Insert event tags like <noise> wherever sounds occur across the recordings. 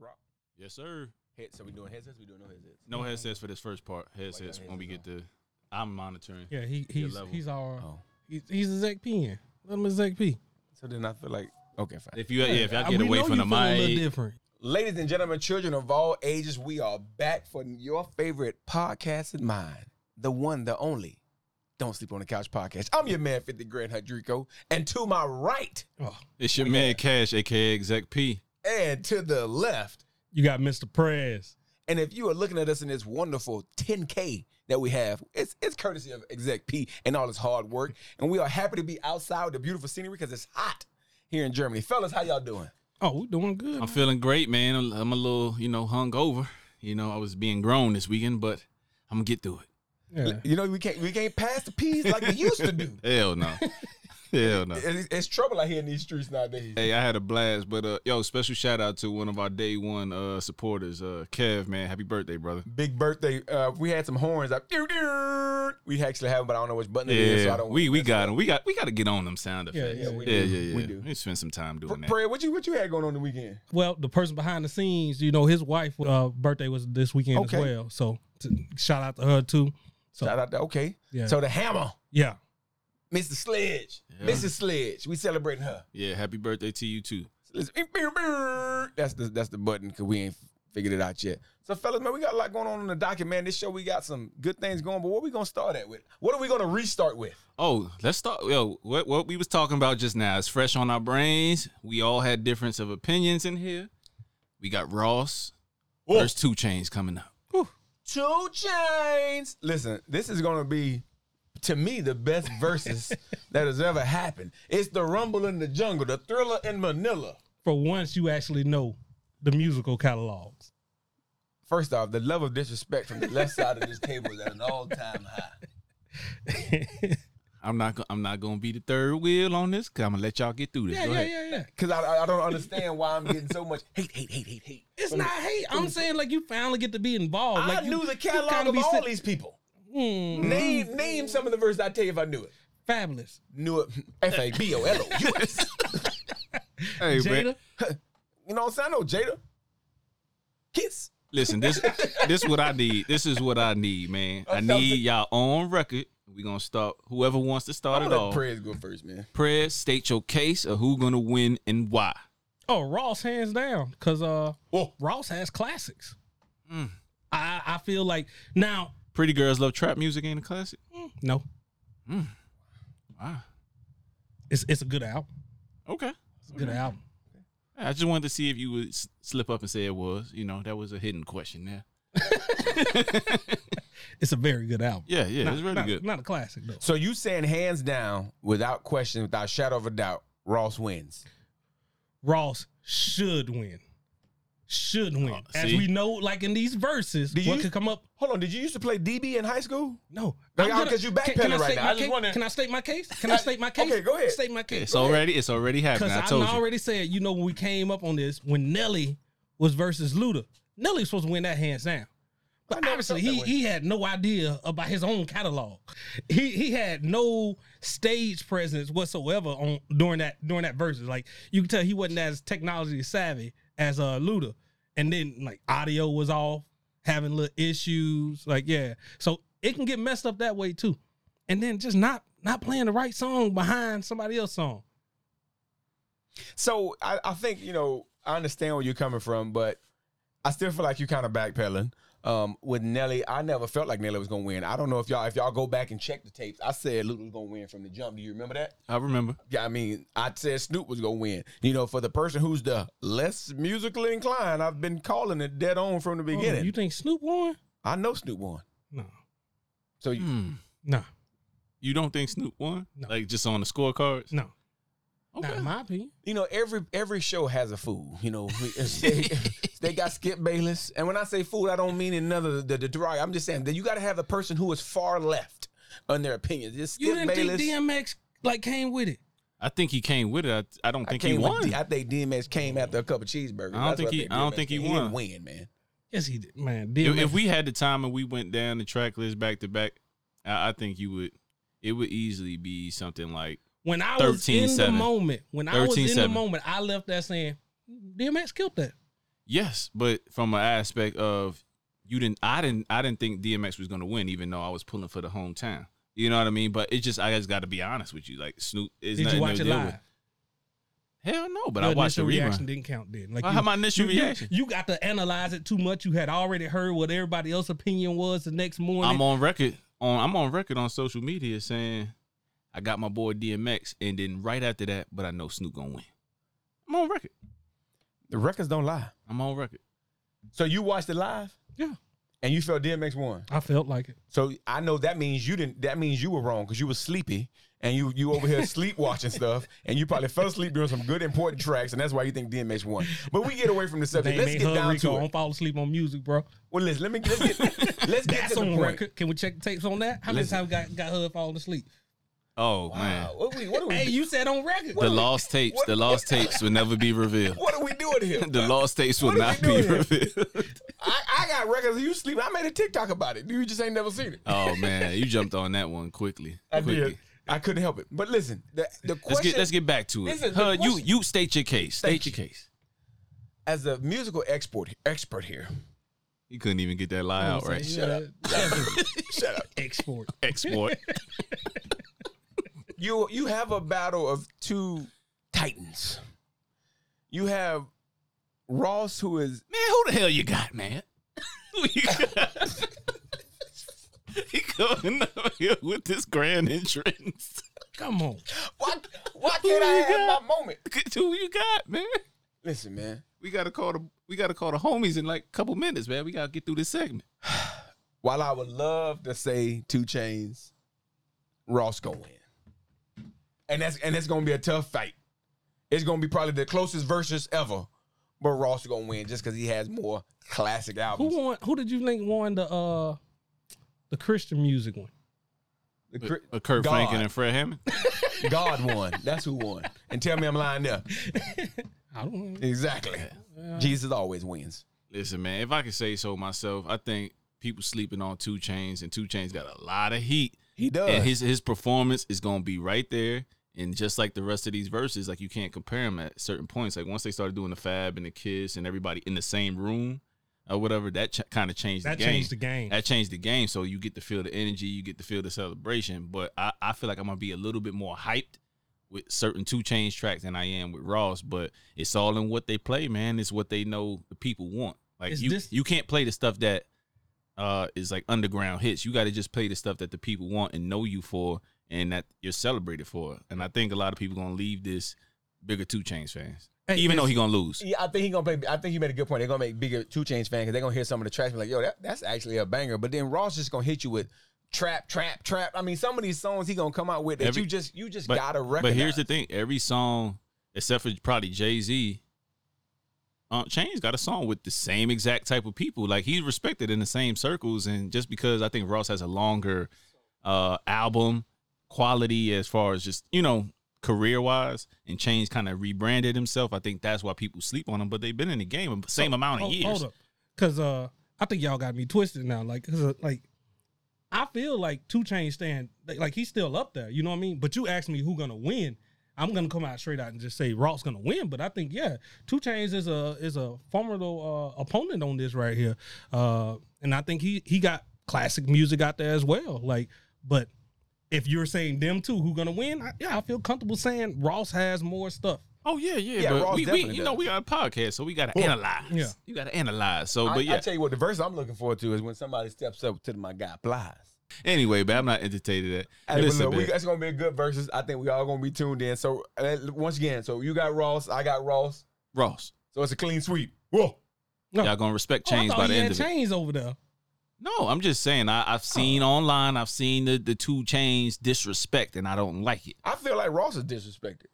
rock. Yes, sir. Head, so we doing headsets? We doing no headsets? No headsets for this first part. Headsets when we get to. I'm monitoring. Yeah, he Your he's level. he's our Oh. he's, he's a Zach P. in. Let him Exec P. So then I feel like okay, fine. If you yeah, if y'all get we away know from the you feeling a little mic, different. Ladies and gentlemen, children of all ages, we are back for your favorite podcast of mine, the one, the only. Don't sleep on the couch podcast. I'm your man, 50 Grand Hydrico, and to my right Oh, it's your man Cash, aka Exec P. and to the left. you got Mr. Prez. And if you are looking at us in this wonderful 10K that we have, it's it's courtesy of Exec P and all his hard work. And we are happy to be outside with the beautiful scenery because it's hot here in Germany. Fellas, how y'all doing? Oh, we're doing good. I'm feeling great, man. I'm, I'm a little, you know, hung over. You know, I was being grown this weekend, but I'm gonna get through it. yeah. You know, we can't we can't pass the peas like we used to do. <laughs> Hell no. Hell no. It's, it's trouble out here in these streets nowadays. Hey, I had a blast, but uh, yo, special shout out to one of our day one uh supporters, uh, Kev, man. Happy birthday, brother. Big birthday. Uh, we had some horns. Like, "Doo, doo." we actually have them, but I don't know which button it is. So I Yeah, don't we we got them. We got we got to get on them sound effects. yeah, we yeah, do. yeah, yeah. We do. We spend some time up. doing that. Fred, what you what you had going on the weekend? Well, the person behind the scenes, you know, his wife uh, birthday was this weekend Okay. as well. So to, shout out to her too. So Shout out to okay. yeah, So the hammer, yeah. Mr. Sledge, Yeah. Mrs. Sledge. We celebrating her. Yeah, happy birthday to you too. That's the that's the button because we ain't figured it out yet. So fellas, man, we got a lot going on in the docket, man. This show we got some good things going, but what we gonna start at with? What are we gonna restart with? Oh, let's start. Yo, what what we was talking about just now is fresh on our brains. We all had difference of opinions in here. We got Ross. There's Two Chainz coming up. Two Chainz. Listen, this is gonna be to me the best verses <laughs> that has ever happened. It's the rumble in the jungle, the thriller in Manila. For once, you actually know the musical catalogs. First off, the level of disrespect from the left side of this table is at an all-time high. <laughs> I'm not. go- I'm not gonna be the third wheel on this. Cause I'm gonna let y'all get through this. yeah, Go yeah, ahead. yeah, yeah. Cause I, I don't understand why I'm getting so much hate, hate, hate, hate, hate. It's not hate. I'm saying like you finally get to be involved. I like you, knew the you catalog kinda all sit- these people. Mm, Name name some of the verses. I tell you if I knew it. Fabolous. Knew it. F A B O L O U S. <laughs> Hey, Jada, man. <laughs> You know what I'm saying? I know Jada. Kiss. Listen, this this what I need. This is what I need, man. I need y'all on record. We gonna start. Whoever wants to start I'm it gonna off. Prez go first, man. Press, state your case of who gonna win and why. oh Ross, hands down, because uh, Oh. Ross has classics. Mm. I I feel like now, Pretty girls love trap music ain't a classic. Mm. no, mm. Wow. it's it's a good album. Okay. It's a good album. I just wanted to see if you would s- slip up and say it was. You know, that was a hidden question there. <laughs> It's a very good album. Yeah, yeah, not, it's really not- good. Not a classic though. So you saying hands down, without question, without shadow of a doubt, Ross wins. Ross should win. Should win. Oh, As we know, like in these verses, Did what you- could come up? Hold on, did you used to play DB in high school? No. No, I'm y'all, gonna- 'cause you can- backpedaling can I right now. I just case? wanna- Can I state my case? <laughs> Can I state my case? Okay, go ahead. State my case. It's already it's already happening. Because I I, told you. already said, you know, when we came up on this, when Nelly was versus Luda, Nelly was supposed to win that hands down. But never obviously, he he had no idea about his own catalog. He he had no stage presence whatsoever on during that during that verses. Like you can tell he wasn't as technology savvy as uh Luda. And then like audio was off, having little issues. Like yeah, so it can get messed up that way too. And then just not not playing the right song behind somebody else's song. So I, I think you know I understand where you're coming from, but I still feel like you're kind of backpedaling. Um, with Nelly, I never felt like Nelly was gonna win. I don't know if y'all if y'all go back and check the tapes. I said Luke was gonna win from the jump. Do you remember that? I remember. Yeah, I mean, I said Snoop was gonna win. You know, for the person who's the less musically inclined, I've been calling it dead on from the Oh, beginning. you think Snoop won? I know Snoop won. No, So you, Hmm. no, You don't think Snoop won? No. Like just on the scorecards? no. Okay. Not in my opinion. you know, every every show has a fool. You know, <laughs> they, they got Skip Bayless, and when I say fool, I don't mean another the, the derogatory. I'm just saying that you got to have a person who is far left on their opinions. Just You didn't Bayless. think DMX like came with it? I think he came with it. I, I don't I, think he came won. D- I think DMX came after a couple cheeseburgers. I don't That's think he- I don't think he did. He won. didn't win, man. Yes, he did. Man, if, DMX. if we had the time and we went down the track list back to back, I, I think you would. It would easily be something like when I was in 13-7. the moment, when I was in the moment, I left that saying DMX killed that. Yes, but from an aspect of you didn't, I didn't, I didn't think DMX was going to win, even though I was pulling for the hometown. You know what I mean? But it just, I just got to be honest with you. Like Snoop is Did you watch it live? with. Hell no, but Your I watched the reaction rerun. didn't count then. Like Well, you, how my initial you- you- reaction? You, got to analyze it too much. You had already heard what everybody else's opinion was the next morning. I'm on record on, I'm on record on social media saying I got my boy DMX, and then right after that, but I know Snoop gonna win. I'm on record. The records don't lie. I'm on record. So you watched it live yeah, and you felt DMX won. I felt like it. So I know that means you didn't. That means you were wrong because you were sleepy and you you over here <laughs> sleep watching stuff and you probably fell asleep during some good important tracks and that's why you think DMX won. But we get away from the subject. They Let's get her down Rico. to Don't fall asleep on music, bro. Well, listen. Let me let's get let's get <laughs> That's to the on point. record. Can we check the tapes on that? How many Listen. times got got her falling asleep? Oh man, What, we, what, are we, Hey, you said on record. the lost <laughs> tapes, what- the lost tapes will never be revealed. <laughs> what are we doing here? <laughs> The lost tapes will not be here? revealed. I, I got records you sleeping. I made a TikTok about it. You just ain't never seen it. Oh man, you jumped on that one quickly. I quickly. did. I couldn't help it. But listen, the the question Let's get let's get back to it. Listen, Huh, you you state your case. State Thank your case. as a musical export expert here. You couldn't even get that lie out right. Shut up. Shut up. Export. Export. You you have a battle of two titans. You have Ross, who is Man, who the hell you got, man? <laughs> Who you got? <laughs> he coming up here with this grand entrance. Come on. why why can't I you have got? my moment? Who you got, man? Listen, man. We gotta call the we gotta call the homies in like a couple minutes, man. We gotta get through this segment. <sighs> While I would love to say two chains, Ross gonna win, and that's and it's gonna be a tough fight. It's gonna be probably the closest versus ever, but Ross is gonna win just because he has more classic albums. Who won? Who did you think won the uh the Christian music one? The Cri- Uh, Kirk God. Franklin and Fred Hammond. <laughs> God won. That's who won. And tell me I'm lying there. <laughs> I don't know. Exactly. Jesus always wins. Listen, man, if I could say so myself, I think people sleeping on Two Chainz and Two Chainz got a lot of heat. He does. And his his performance is gonna be right there. And just like the rest of these verses, like you can't compare them at certain points. Like once they started doing the Fab and the Kiss and everybody in the same room or whatever, that ch- kind of changed That the game. That changed the game. That changed the game. So you get to feel the energy, you get to feel the celebration. But I, I feel like I'm gonna be a little bit more hyped with certain Two Chainz tracks than I am with Ross. But it's all in what they play, man. It's what they know the people want. Like Is you, this- you can't play the stuff that uh is like underground hits. You got to just play the stuff that the people want and know you for, and that you're celebrated for. And I think a lot of people gonna leave this bigger Two Chainz fans, Hey, even though he gonna lose. Yeah, I think he gonna play. I think he made a good point. They're gonna make bigger Two Chainz fan because they're gonna hear some of the tracks like, "Yo, that, that's actually a banger." But then Ross just gonna hit you with trap, trap, trap. I mean, some of these songs he gonna come out with that Every- you just you just But, gotta recognize. but here's the thing: every song, except for probably Jay Z, uh, Chain's got a song with the same exact type of people. Like he's respected in the same circles, and just because I think Ross has a longer uh, album quality as far as just you know career wise, and Chainz kind of rebranded himself. I think that's why people sleep on him. But they've been in the game the same amount of Hold- years. Hold up, because uh, I think y'all got me twisted now. Like, uh, like, I feel like Two Chainz stand like, like he's still up there. You know what I mean? But you asked me who gonna win. I'm gonna come out straight out and just say Ross gonna win. But I think yeah, Two Chainz is a is a formidable uh, opponent on this right here. Uh, and I think he he got classic music out there as well. Like, but if you're saying them two who gonna win, I, yeah, I feel comfortable saying Ross has more stuff. Oh yeah, yeah. Yeah, but Ross we, we definitely you know we got a podcast, so we got to Well, analyze. yeah. you got to analyze. So, I, but yeah. I tell you what, the verse I'm looking forward to is when somebody steps up to my guy Plies. Anyway, but I'm not entertaining that. Hey, but Listen, look, we, that's gonna be a good verses. I think we all gonna be tuned in. So uh, once again, so you got Ross, I got Ross. Ross, So it's a clean sweep. Whoa. No. y'all gonna respect Oh, I change thought by the he end had of it. chains over there. No, I'm just saying. I, I've seen online. I've seen the the Two Chainz disrespect, and I don't like it. I feel like Ross is disrespected.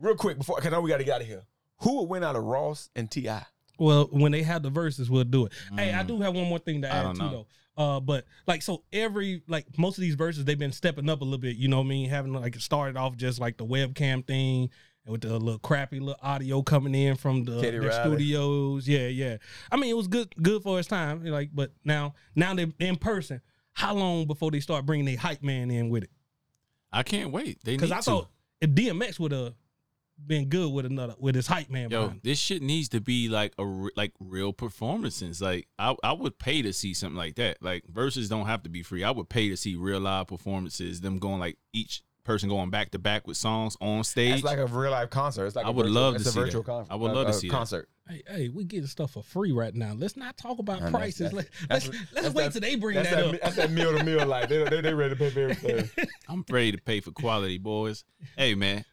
Real quick before, because I know we got to get out of here. Who would win out of Ross and T.I.? Well, when they have the verses, we'll do it. Hey, I Mm. do have one more thing to I add don't too, know. though. Uh, but like, so every like most of these verses, they've been stepping up a little bit. You know what I mean? Having like it started off just like the webcam thing and with the little crappy little audio coming in from the Teddy their Riley. studios. Yeah, yeah. I mean, it was good, good for its time. Like, but now, now they're in person. How long before they start bringing their hype man in with it? I can't wait. They Because I to. thought if DMX would have been good with another with his hype man. Yo, behind. this shit needs to be like a re- like real performances. Like I I would pay to see something like that. Like verses don't have to be free. I would pay to see real live performances. Them going like each person going back to back with songs on stage. It's like a real life concert. It's like I a would virtual, love it's to a see virtual that. concert. I would uh, love to uh, see that. concert. Hey, hey, we getting stuff for free right now. Let's not talk about And prices. that's- Let, that's- let's let's that's wait that- till they bring That's that, that, up. me- that's that meal to meal. Like they they, they ready to pay for everything. <laughs> I'm ready to pay for quality, boys. Hey man,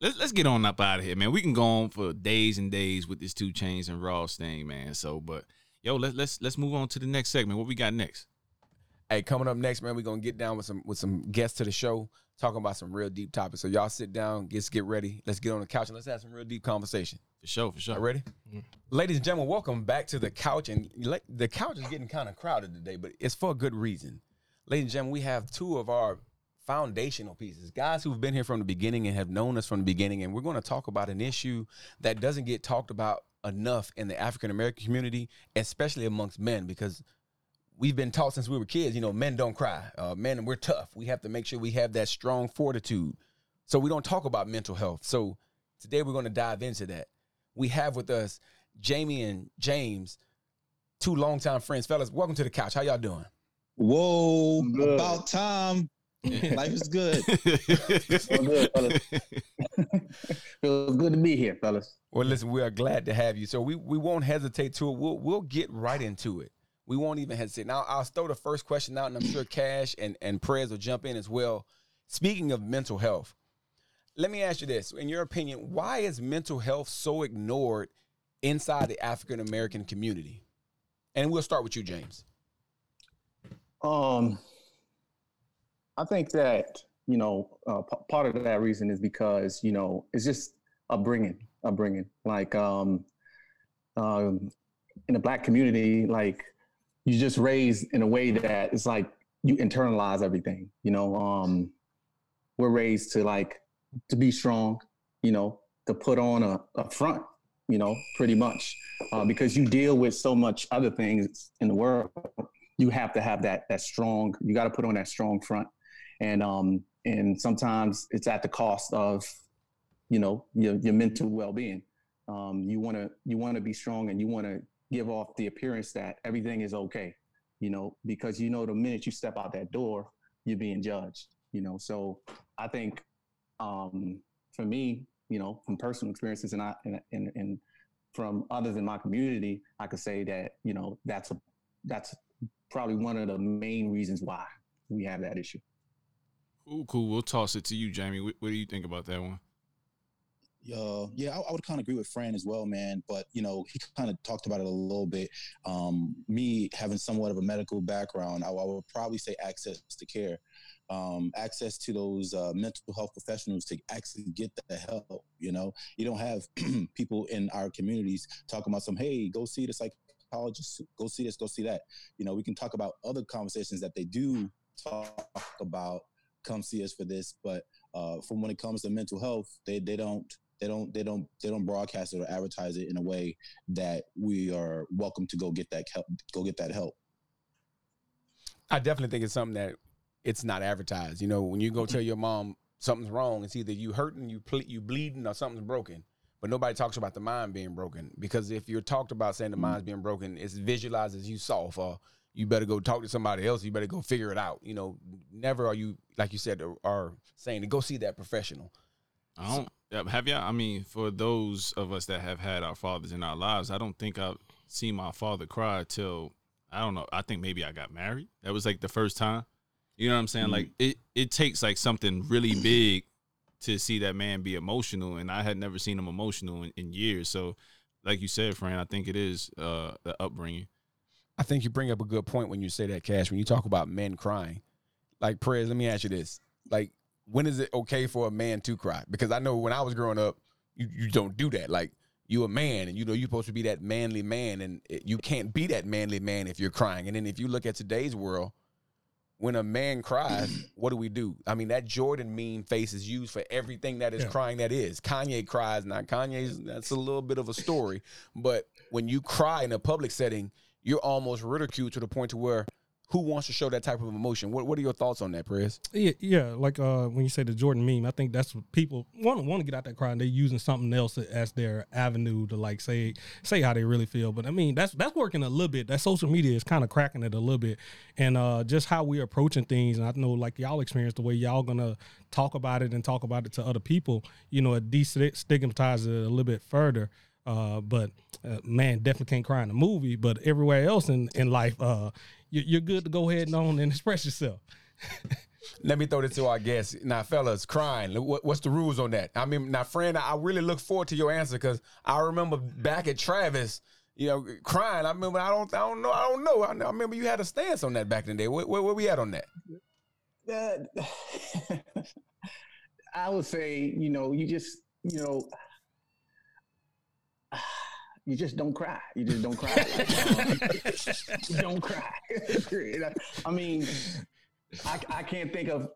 let's let's get on up out of here, man. We can go on for days and days with this Two Chainz and Raw thing, man. So, but yo, let's let's let's move on to the next segment. What we got next? Hey, coming up next, man, we're gonna get down with some with some guests to the show, talking about some real deep topics. So y'all sit down, get get ready. Let's get on the couch and let's have some real deep conversation. For sure, for sure. ready? Mhm. Ladies and gentlemen, welcome back to the couch. And le- the couch is getting kind of crowded today, but it's for a good reason. Ladies and gentlemen, we have two of our foundational pieces, guys who've been here from the beginning and have known us from the beginning. And we're going to talk about an issue that doesn't get talked about enough in the African American community, especially amongst men, because we've been taught since we were kids, you know, men don't cry. Uh, men, we're tough. We have to make sure we have that strong fortitude. So we don't talk about mental health. So today we're going to dive into that. We have with us Jamie and James, two longtime friends. Fellas, welcome to the couch. How y'all doing? Whoa, Good. about time. Life is good. <laughs> Well, good, fellas. <laughs> Feels good to be here, fellas. Well, listen, we are glad to have you. So we we won't hesitate to it. We'll we'll get right into it. We won't even hesitate. Now I'll throw the first question out, and I'm sure Cash and and Prez will jump in as well. Speaking of mental health, let me ask you this: In your opinion, why is mental health so ignored inside the African American community? And we'll start with you, James. Um, I think that you know uh, p- part of that reason is because you know it's just upbringing, upbringing. Like um, um, in the black community, like you just raised in a way that it's like you internalize everything. You know, um, we're raised to like to be strong. You know, to put on a, a front. You know, pretty much uh, because you deal with so much other things in the world you have to have that that strong you got to put on that strong front and um and sometimes it's at the cost of you know your, your mental well-being um you want to you want to be strong and you want to give off the appearance that everything is okay you know because you know the minute you step out that door you're being judged you know so i think um for me you know from personal experiences and i and, and, and from others in my community i could say that you know that's a that's probably one of the main reasons why we have that issue. Cool, cool. We'll toss it to you, Jamie. What, what do you think about that one? Uh, yeah, I, I would kind of agree with Fran as well, man. But you know, he kind of talked about it a little bit. Um, me having somewhat of a medical background, I, I would probably say access to care, um, access to those uh, mental health professionals to actually get the help. You know, you don't have <clears throat> people in our communities talking about some, hey, go see the psychologist, go see this, go see that. You know, we can talk about other conversations that they do talk about. Come see us for this, but uh, from when it comes to mental health, they they don't they don't they don't they don't broadcast it or advertise it in a way that we are welcome to go get that help go get that help I definitely think it's something that it's not advertised. You know, when you go tell your mom something's wrong, it's either you hurting, you ple- you bleeding, or something's broken. But nobody talks about the mind being broken because if you're talked about saying the mm-hmm. mind's being broken, it's visualized as you soft or you better go talk to somebody else. You better go figure it out. You know, never are you like you said are- are saying to go see that professional. I don't yeah, have y'all. I mean, for those of us that have had our fathers in our lives, I don't think I've seen my father cry till I don't know. I think maybe I got married. That was like the first time. You know what I'm saying? Like it, it takes like something really big to see that man be emotional, and I had never seen him emotional in, in years. So, like you said, Fran, I think it is uh, the upbringing. I think you bring up a good point when you say that, Cash. When you talk about men crying, like prayers. Let me ask you this: like, when is it okay for a man to cry? Because I know when I was growing up, you, you don't do that. Like, you a man, and you know you're supposed to be that manly man, and it, you can't be that manly man if you're crying. And then if you look at today's world, when a man cries, <clears throat> what do we do? I mean, that Jordan meme face is used for everything that is Yeah. crying. That is Kanye cries. Now Kanye's that's a little bit of a story, but when you cry in a public setting, you're almost ridiculed to the point to where who wants to show that type of emotion. What What are your thoughts on that, Prez? Yeah, yeah. Like uh, when you say the Jordan meme, I think that's what people want want to get out that crowd. And they're using something else as their avenue to like say say how they really feel. But I mean, that's that's working a little bit. That social media is kind of cracking it a little bit, and uh, just how we're approaching things. And I know like y'all experience the way y'all gonna talk about it and talk about it to other people. You know, it destigmatizes it a little bit further. Uh, but uh, man, definitely can't cry in a movie. But everywhere else in in life, uh, you're good to go ahead and on and <laughs> express yourself. Let me throw this to our guests. Now, fellas, crying. What, what's the rules on that? I mean, now, friend, I really look forward to your answer because I remember back at Travis, you know, crying. I remember. I don't. I don't know. I don't know. I, I remember you had a stance on that back in the day. Where, where, where we at on that? Uh, <laughs> I would say, you know, you just, you know, you just don't cry. You just don't cry. <laughs> don't cry. I mean, I, I can't think of.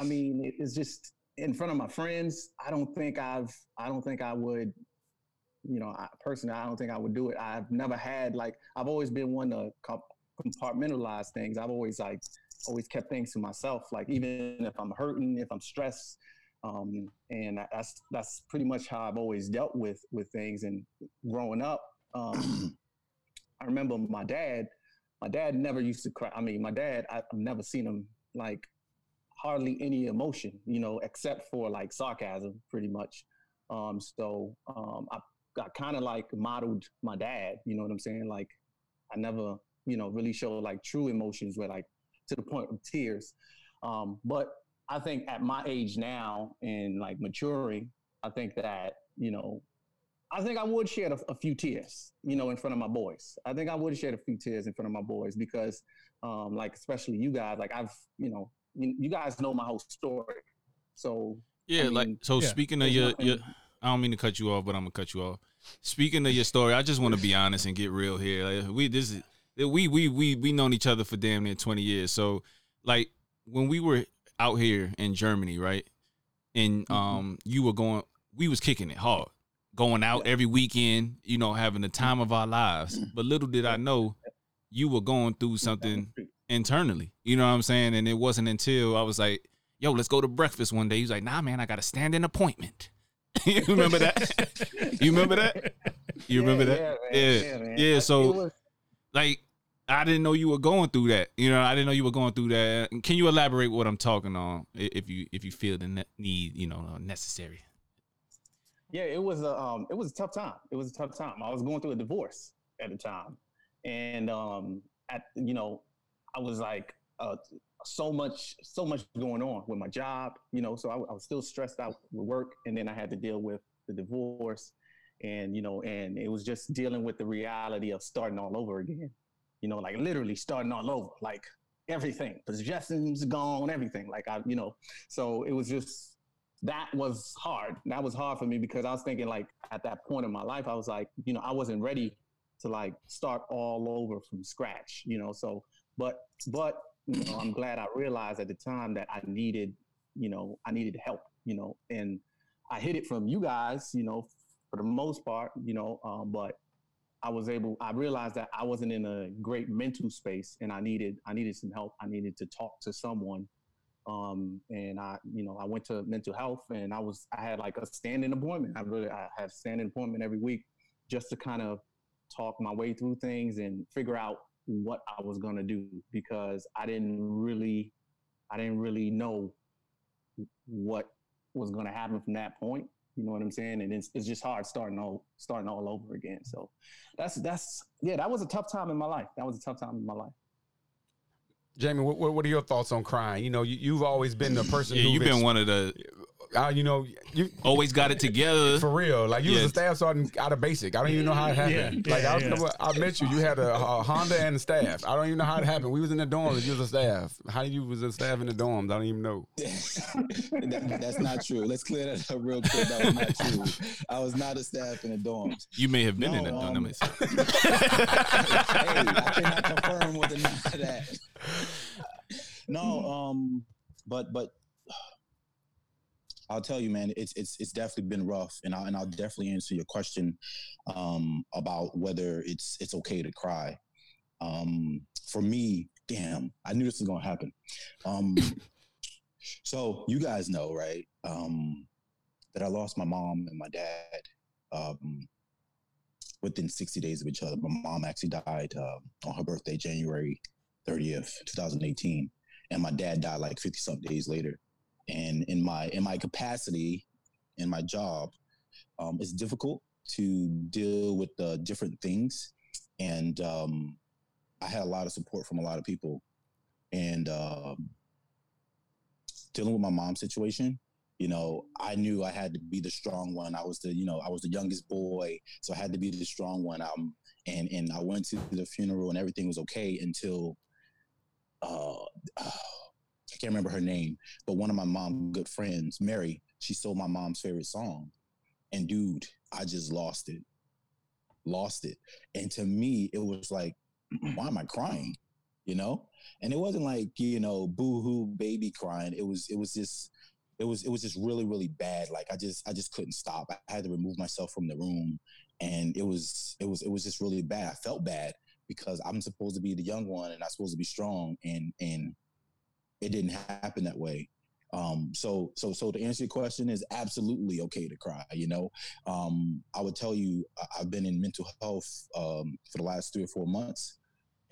I mean, it's just in front of my friends. I don't think I've. I don't think I would. You know, I, personally, I don't think I would do it. I've never had like. I've always been one to compartmentalize things. I've always like always kept things to myself. Like even if I'm hurting, if I'm stressed, um, and that's that's pretty much how I've always dealt with with things. And growing up, um, <clears throat> I remember my dad. My dad never used to cry. I mean, my dad, I've never seen him like hardly any emotion, you know, except for like sarcasm, pretty much. Um, so um, I, I kind of like modeled my dad. You know what I'm saying? Like, I never, you know, really showed like true emotions where like to the point of tears. Um, but I think at my age now and like maturing, I think that, you know, I think I would shed a, a, few tears, you know, in front of my boys. I think I would shed a few tears in front of my boys because, um, like, especially you guys, like, I've, you know, you, you guys know my whole story. So, yeah, I mean, like, so yeah, speaking of your, your, I don't mean to cut you off, but I'm gonna cut you off. Speaking of your story, I just want to be honest and get real here. Like, we, this is, we, we, we, we known each other for damn near 20 years. So, like, when we were out here in Germany, right? And mm-hmm. um, you were going, we was kicking it hard, going out every weekend, you know, having the time of our lives. Mm-hmm. But little did I know, you were going through something internally. You know what I'm saying? And it wasn't until I was like, "Yo, let's go to breakfast one day." He's like, "Nah, man, I got a stand-in appointment." <laughs> you remember that? you remember that? You <laughs> remember yeah, that? Yeah, yeah, yeah. yeah so, like, I didn't know you were going through that. You know, I didn't know you were going through that. Can you elaborate what I'm talking on if you if you feel the need, you know, necessary? Yeah, it was a um, it was a tough time. It was a tough time. I was going through a divorce at the time, and um, at you know, I was like uh, so much so much going on with my job. You know, so I, I was still stressed out with work, and then I had to deal with the divorce, and you know, and it was just dealing with the reality of starting all over again you know, like literally starting all over, like everything, possessions gone, everything. Like I, you know, so it was just that was hard. That was hard for me because I was thinking like at that point in my life, I was like, you know, I wasn't ready to like start all over from scratch, you know. So, but but you know, I'm glad I realized at the time that I needed, you know, I needed help, you know, and I hid it from you guys, you know, for the most part, you know, um, but I was able, I realized that I wasn't in a great mental space and I needed, I needed some help. I needed to talk to someone. Um, and I, you know, I went to mental health and I was, I had like a standing appointment. I really, I have standing appointment every week just to kind of talk my way through things and figure out what I was going to do because I didn't really, I didn't really know what was going to happen from that point. You know what I'm saying? And it's, it's just hard starting all starting all over again. So that's that's yeah, that was a tough time in my life. That was a tough time in my life. Jamie, what, what are your thoughts on crying? You know, you, have always been the person. yeah, you've been one of the uh, you know, you always got it together for real. Like you yeah. was a staff sergeant out of basic. I don't even know how it happened. Yeah, like yeah, I, remember, I met you. You had a, a, Honda and a staff. I don't even know how it happened. We was in the dorms. You was a staff. How you was a staff in the dorms? I don't even know. <laughs> that, that's not true. Let's clear that up real quick. That was not true. I was not a staff in the dorms. You may have been no, in the um, dorms. <laughs> hey, I cannot confirm whether or not that. No, um, but but I'll tell you, man, it's it's it's definitely been rough, and I and I'll definitely answer your question um, about whether it's it's okay to cry. Um, for me, damn, I knew this was gonna happen. Um, <laughs> so you guys know, right? Um, that I lost my mom and my dad um, within 60 days of each other. My mom actually died uh, on her birthday, January 30th, 2018, and my dad died like 50 something days later. And in my in my capacity, in my job, um, it's difficult to deal with the different things, and um, I had a lot of support from a lot of people, and um, dealing with my mom's situation you know, I knew I had to be the strong one. I was the, you know, I was the youngest boy, so I had to be the strong one. Um, and and I went to the funeral and everything was okay until, uh, I can't remember her name, but one of my mom's good friends, Mary, she sold my mom's favorite song, and dude, I just lost it, lost it. And to me, it was like, <clears throat> why am I crying? You know, and it wasn't like you know, boo hoo baby crying. It was it was just it was it was just really really bad. Like i just i just couldn't stop. I had to remove myself from the room. And it was it was it was just really bad. I felt bad because i'm supposed to be the young one and i'm supposed to be strong. And and it didn't happen that way. Um so so so to answer your question is absolutely okay to cry you know? Um i would tell you i've been in mental health um for the last three or four months.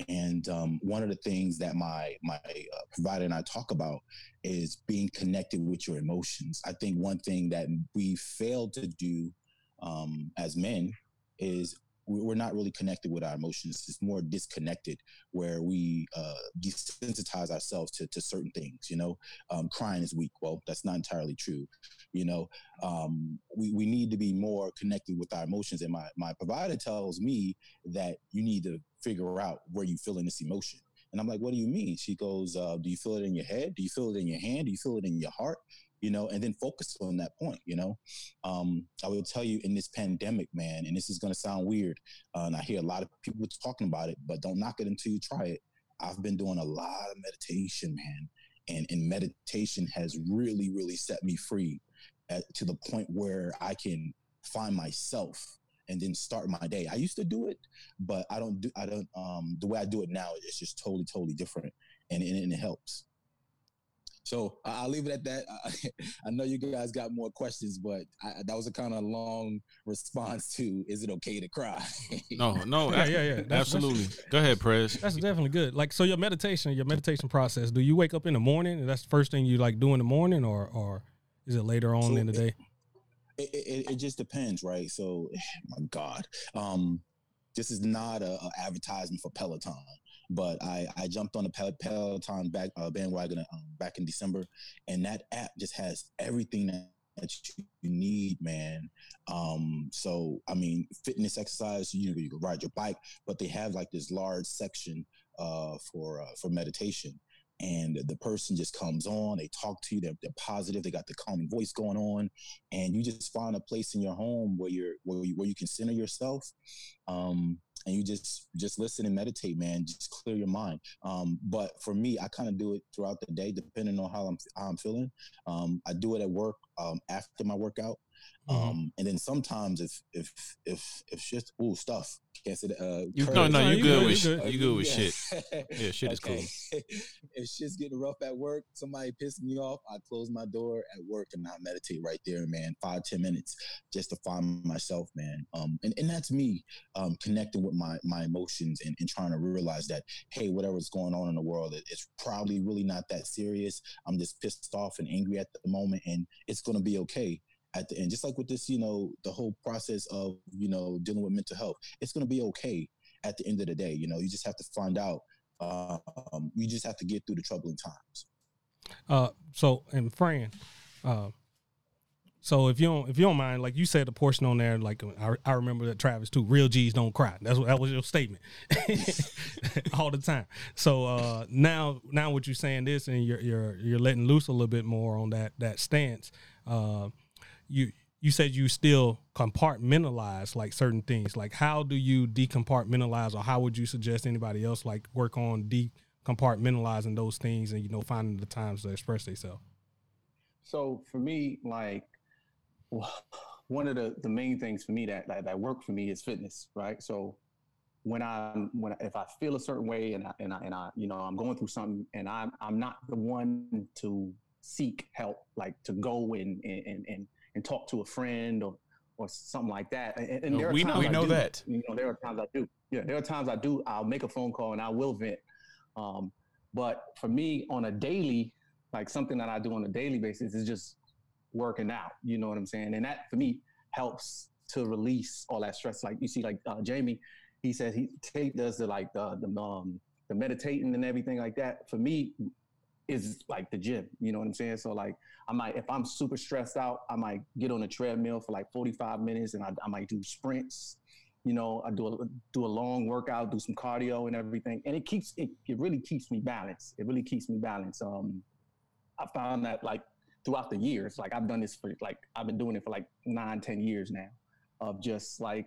And um, one of the things that my my uh, provider and I talk about is being connected with your emotions. I think one thing that we fail to do um, as men is we're not really connected with our emotions. It's more disconnected, where we uh, desensitize ourselves to, to certain things. You know, um, crying is weak. Well, that's not entirely true. You know, um, we, we need to be more connected with our emotions. And my, my provider tells me that you need to figure out where you feel in this emotion. And I'm like, what do you mean? She goes, uh, do you feel it in your head? Do you feel it in your hand? Do you feel it in your heart? You know, and then focus on that point, you know. Um, I will tell you in this pandemic, man, and this is going to sound weird, uh, and I hear a lot of people talking about it, but don't knock it until you try it. I've been doing a lot of meditation, man, and, and meditation has really, really set me free at, to the point where I can find myself and then start my day. I used to do it, but I don't do I don't um the way I do it now it's just totally totally different and, and, and it helps. So I'll leave it at that. <laughs> I, know you guys got more questions, but I, that was a kind of long response to "Is it okay to cry?" <laughs> no, no, yeah, yeah, yeah. That's, absolutely. That's, Go ahead, Prez. That's definitely good. Like, so your meditation, your meditation process. Do you wake up in the morning, and that's the first thing you like do in the morning, or or is it later on so in the day? It, it, it, just depends, right? So, <sighs> my God, um, this is not a, a advertisement for Peloton but I, I jumped on the Peloton back uh, bandwagon um, back in December, and that app just has everything that, you need, man. Um, so I mean, fitness exercise, you you can ride your bike, but they have like this large section uh, for uh, for meditation and the person just comes on they talk to you they're, they're, positive they got the calming voice going on and you just find a place in your home where you're where you, where you can center yourself um, and you just just listen and meditate man just clear your mind um, but for me i kind of do it throughout the day depending on how i'm how i'm feeling um, i do it at work um, after my workout. Um, and then sometimes if if if if shit, ooh, stuff. Can't say that. Uh, you, no, no, you, you good, with shit. You good with shit. Yeah, shit is cool. <laughs> if shit's getting rough at work, somebody pissing me off, I close my door at work and I meditate right there, man. Five ten minutes just to find myself, man. Um, and, and that's me um, connecting with my my emotions and, and trying to realize that hey, whatever's going on in the world, it, it's probably really not that serious. I'm just pissed off and angry at the moment, and it's gonna be okay at the end. Just like with this, you know, the whole process of, you know, dealing with mental health, it's going to be okay at the end of the day. You know, you just have to find out. Um, you just have to get through the troubling times. Uh, so, and Fran, uh, so if you don't if you don't mind, like you said, the portion on there, like I, I remember that Travis too. Real G's don't cry. That's what that was your statement <laughs> all the time. So uh, now now what you're saying this, and you're you're you're letting loose a little bit more on that that stance. Uh, you you said you still compartmentalize like certain things. Like how do you decompartmentalize, or how would you suggest anybody else like work on decompartmentalizing those things and you know finding the times to express themselves? So for me, like <laughs> one of the, the main things for me that, that that work for me is fitness, right? So when I'm when if I feel a certain way and I, and I and I you know I'm going through something and I'm I'm not the one to seek help like to go and and and, and talk to a friend or or something like that. And, and there are we, times we I know do. that. You know, there are times I do. Yeah, there are times I do. I'll make a phone call and I will vent. Um, but for me, on a daily, like something that I do on a daily basis is just working out. You know what I'm saying? And that for me helps to release all that stress. Like you see, like uh, Jamie, he says he take does the like the the um the meditating and everything like that. For me, is like the gym. You know what I'm saying? So like I might if I'm super stressed out, I might get on a treadmill for like 45 minutes and I, I might do sprints. You know, I do a do a long workout, do some cardio and everything. And it keeps it, it really keeps me balanced. It really keeps me balanced. Um I found that like throughout the years, like I've done this for like I've been doing it for like nine, ten years now. Of just like,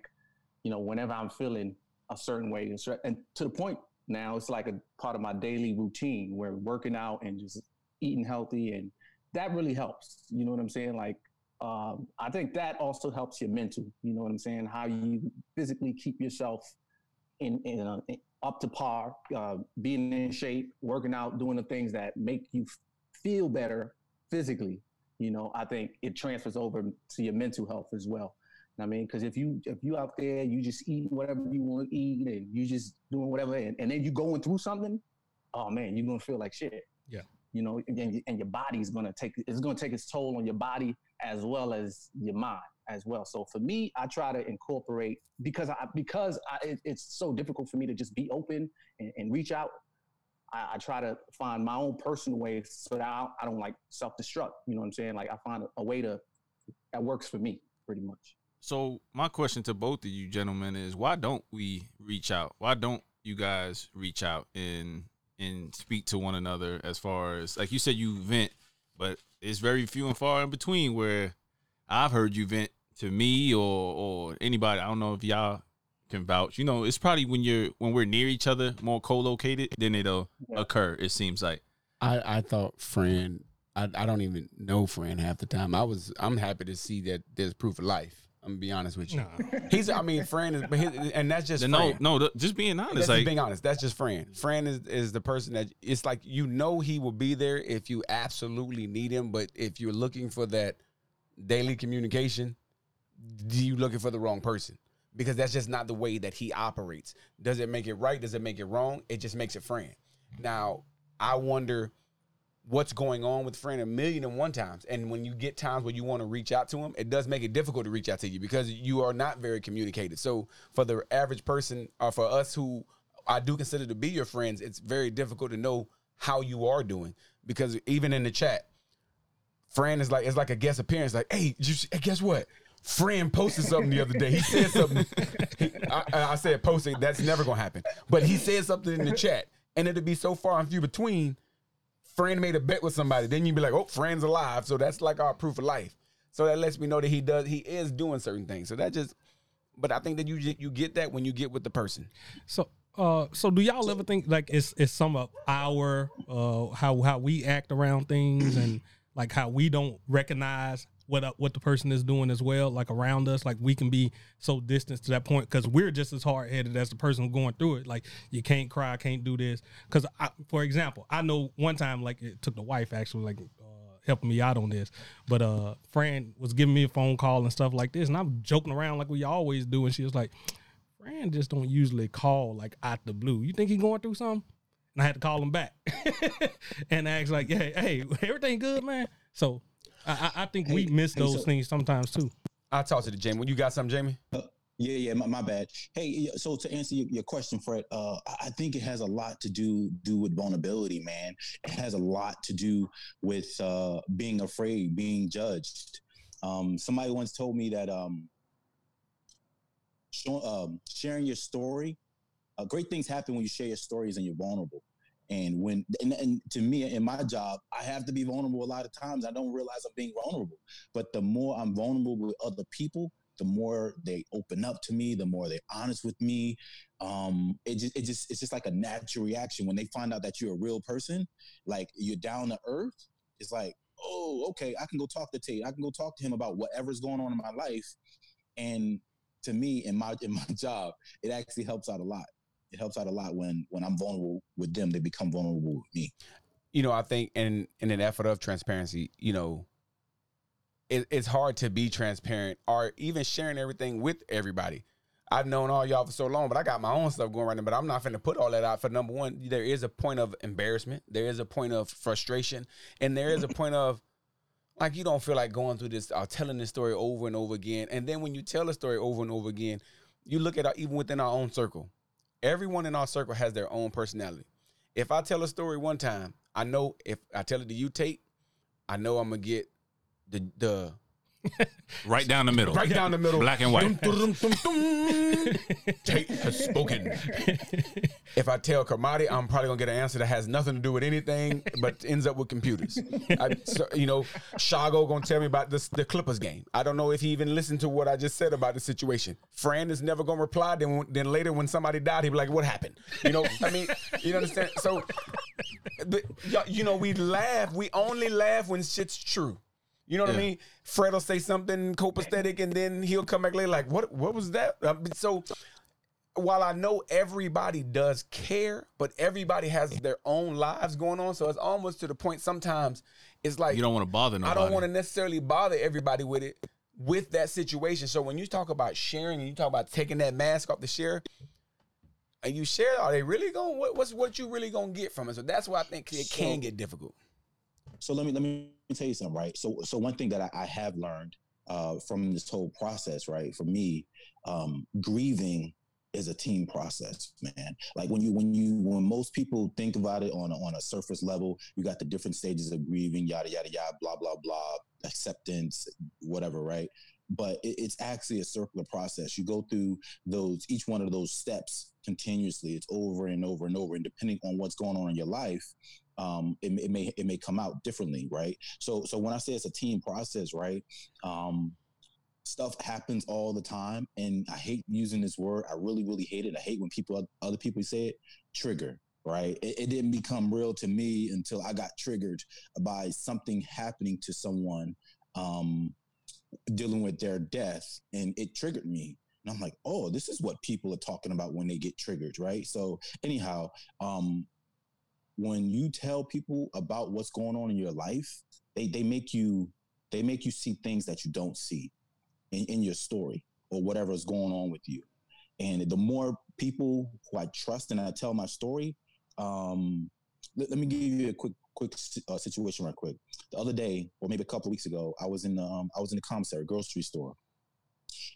you know, whenever I'm feeling a certain way and and to the point now it's like a part of my daily routine where working out and just eating healthy and that really helps you know what i'm saying? Like um, i think that also helps your mental you know what i'm saying? How you physically keep yourself in, in, uh, in up to par uh, being in shape working out doing the things that make you feel better physically you know? I think it transfers over to your mental health as well I mean, because if you if you out there, you just eating whatever you want to eat, and you just doing whatever, and, and then you going through something, oh man, you're gonna feel like shit. Yeah. You know, and, and your body's gonna take it's gonna take its toll on your body as well as your mind as well. So for me, I try to incorporate because I because I, it, it's so difficult for me to just be open and, and reach out. I, I, try to find my own personal way so that I, I don't like self destruct. You know what I'm saying? Like I find a, a way to that works for me pretty much. So my question to both of you gentlemen is why don't we reach out? Why don't you guys reach out and and speak to one another as far as like you said you vent, but it's very few and far in between where I've heard you vent to me or or anybody. I don't know if y'all can vouch. You know, it's probably when you're when we're near each other, more co-located, then it'll yeah. occur. It seems like. I I thought Fran. I, I don't even know Fran half the time. I was I'm happy to see that there's proof of life. I'm gonna be honest with you. Nah. He's, I mean, Fran is, his, and that's just no, no. Just being honest, that's like just being honest. That's just Fran. Fran is is the person that it's like you know he will be there if you absolutely need him, but if you're looking for that daily communication, you looking for the wrong person because that's just not the way that he operates. Does it make it right? Does it make it wrong? It just makes it Fran. Now, I wonder what's going on with Fran a million and one times. And when you get times where you want to reach out to him, it does make it difficult to reach out to you because you are not very communicated. So for the average person or for us who I do consider to be your friends, it's very difficult to know how you are doing because even in the chat, Fran is like it's like a guest appearance. Like, hey, guess what? Fran posted something the other day. He said something. He, I, I said posting. That's never gonna happen. But he said something in the chat, and it'd be so far and few between Fran made a bet with somebody, then you'd be like, oh, Fran's alive. So that's like our proof of life. So that lets me know that he does, he is doing certain things. So that just, but I think that you you get that when you get with the person. So, uh, so do y'all ever think like it's it's some of our uh how how we act around things and like how we don't recognize what uh, what the person is doing as well, like around us. Like we can be so distant to that point because we're just as hard headed as the person going through it. Like you can't cry, can't do this. Because for example, I know one time like it took the wife actually like uh, helping me out on this, but uh, Fran was giving me a phone call and stuff like this, and I'm joking around like we always do, and she was like, "Fran just don't usually call like out the blue. You think he going through something?" And I had to call him back <laughs> and ask like, "Hey, hey, everything good, man?" So I, I think hey, we miss those so, things sometimes too. I'll talk to the Jamie. When you got something, Jamie? Uh, yeah, yeah, my, my, bad. Hey, so to answer your, your, question, Fred, uh, I think it has a lot to do do with vulnerability, man. It has a lot to do with uh, being afraid, being judged. Um, somebody once told me that um, show, um, sharing your story, uh, great things happen when you share your stories and you're vulnerable. And when and, and, to me in my job, I have to be vulnerable a lot of times. I don't realize I'm being vulnerable. But the more I'm vulnerable with other people, the more they open up to me, the more they're honest with me. Um, it just it just it's just like a natural reaction when they find out that you're a real person, like you're down to earth. It's like, oh, okay, I can go talk to Tate. I can go talk to him about whatever's going on in my life, and to me in my in my <laughs> job, it actually helps out a lot. It helps out a lot when when I'm vulnerable with them, they become vulnerable with me. You know, I think in in an effort of transparency, you know, it, it's hard to be transparent or even sharing everything with everybody. I've known all y'all for so long, but I got my own stuff going right now. But I'm not finna put all that out. For number one, there is a point of embarrassment, there is a point of frustration, and there is a <laughs> point of like you don't feel like going through this or uh, telling this story over and over again. And then when you tell a story over and over again, you look at our, even within our own circle. Everyone in our circle has their own personality. If I tell a story one time, I know if I tell it to you, Tate, I know I'm gonna get the the right down the middle. Right down the middle. Black and white. Tate has spoken. If I tell Kermadi, I'm probably gonna get an answer that has nothing to do with anything, but ends up with computers. I, so, you know, Shago gonna tell me about this the Clippers game. I don't know if he even listened to what I just said about the situation. Fran is never gonna reply. Then, then later when somebody died, he'd be like, "What happened?" You know, I mean, you understand? So, but, you know, we laugh. We only laugh when shit's true. You know what yeah. I mean? Fred will say something copacetic, and then he'll come back later like, "What? What was that?" Um, so, while I know everybody does care, but everybody has their own lives going on, so it's almost to the point. Sometimes it's like you don't want to bother nobody. I don't want to necessarily bother everybody with it with that situation. So when you talk about sharing and you talk about taking that mask off the share, and you share, are they really going? What, what's what you really gonna get from it? So that's why I think it so, can get difficult. So let me let me tell you something, right? So so one thing that I, I have learned uh, from this whole process, right? For me, um, grieving is a team process, man. Like when you when you when most people think about it on a, on a surface level, you got the different stages of grieving, yada yada yada, blah blah blah, acceptance, whatever, right? But it, it's actually a circular process. You go through those each one of those steps continuously. It's over and over and over, and depending on what's going on in your life, um, it, it, may it may come out differently, right? So so when I say it's a team process, right? Um, stuff happens all the time, and I hate using this word. I really really hate it. I hate when people other people say it. Trigger, right? It, it didn't become real to me until I got triggered by something happening to someone. Um, dealing with their death and it triggered me and I'm like, oh, this is what people are talking about when they get triggered, right? So anyhow, um, when you tell people about what's going on in your life, they they make you they make you see things that you don't see in, in your story or whatever is going on with you. And the more people who I trust and I tell my story, um, let, let me give you a quick quick uh, situation right quick. The other day, or maybe a couple weeks ago, I was in the um, I was in the commissary grocery store,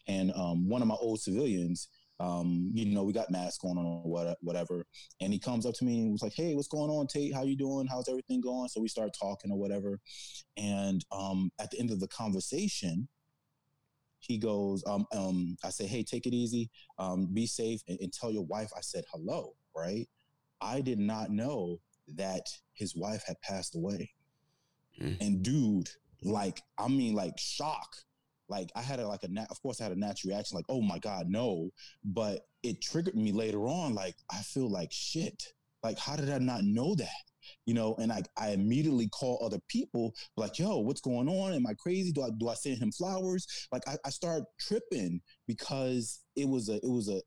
and um, one of my old civilians um, you know, we got masks going on or whatever. And he comes up to me and was like, Hey, what's going on, Tate? How you doing? How's everything going? So we start talking or whatever. And um, at the end of the conversation, he goes, um, um, I say, Hey, take it easy. Um, be safe and, and tell your wife I said hello, right? I did not know that his wife had passed away. Mm. And dude, like, I mean, like shock. Like I had a, like a nat- of course I had a natural reaction like oh my god no. But it triggered me later on like I feel like shit. Like how did I not know that? You know and I, I immediately call other people like yo what's going on? Am I crazy? Do I do I send him flowers? Like I, I start tripping because it was a it was a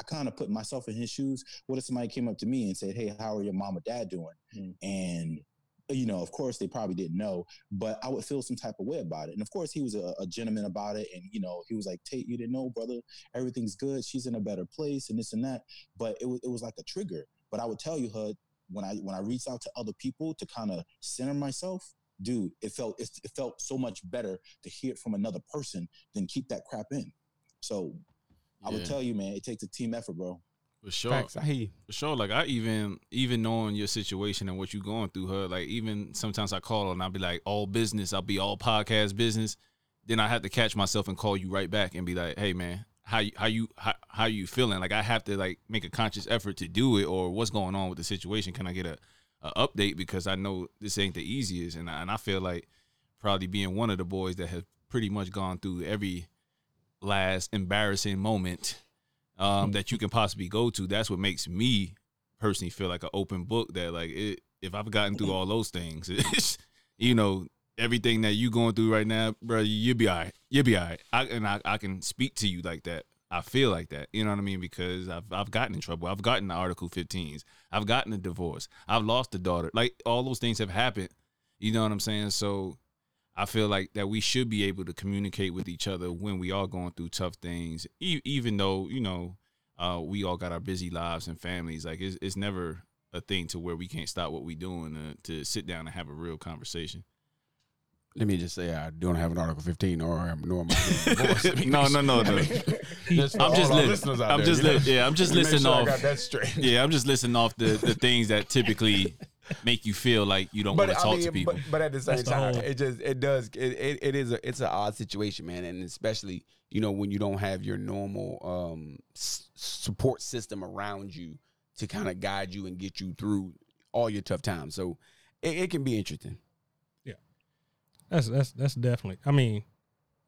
I kind of put myself in his shoes. What if somebody came up to me and said, "Hey, how are your mom or dad doing?" Mm. And you know, of course, they probably didn't know, but I would feel some type of way about it. And of course, he was a, a, gentleman about it. And, you know, he was like, Tate, you didn't know, brother, everything's good. She's in a better place and this and that. But it was, it was like a trigger. But I would tell you, HUD, when I, when I reached out to other people to kind of center myself, dude, it felt, it, it felt so much better to hear it from another person than keep that crap in. So yeah. I would tell you, man, it takes a team effort, bro. For sure. Facts, I hear you. For sure. Like I even even knowing your situation and what you're going through, her, like even sometimes I call and I'll be like all business, I'll be all podcast business. Then I have to catch myself and call you right back and be like, hey man, how you how you how, how you feeling? Like I have to like make a conscious effort to do it or what's going on with the situation. Can I get a, a update? Because I know this ain't the easiest and I, and I feel like probably being one of the boys that have pretty much gone through every last embarrassing moment um, that you can possibly go to. That's what makes me personally feel like an open book. That like it, if I've gotten through all those things, <laughs> you know, everything that you going through right now, bro, you'll be all right. You'll be all right. I, and I, I can speak to you like that. I feel like that. You know what I mean? Because I've I've gotten in trouble. I've gotten the Article 15s. I've gotten a divorce. I've lost a daughter. Like all those things have happened. You know what I'm saying? So I feel like that we should be able to communicate with each other when we are going through tough things, e- even though you know uh, we all got our busy lives and families. Like it's, it's never a thing to where we can't stop what we're doing to, to sit down and have a real conversation. Let me just say I don't have an Article 15 or I'm nor am <laughs> I no, no, no, no. <laughs> Just I'm just our li- listeners out I'm there, just you know? li- yeah, I'm just Let me make listening sure off. got that straight. Yeah, I'm just listening off the the things that typically <laughs> make you feel like you don't want to talk to people. But, but at the same That's time, whole- it just it does it, it, it is a it's an odd situation, man, and especially you know when you don't have your normal um s- support system around you to kind of guide you and get you through all your tough times. So it, it can be interesting. Yeah, that's that's that's definitely. I mean,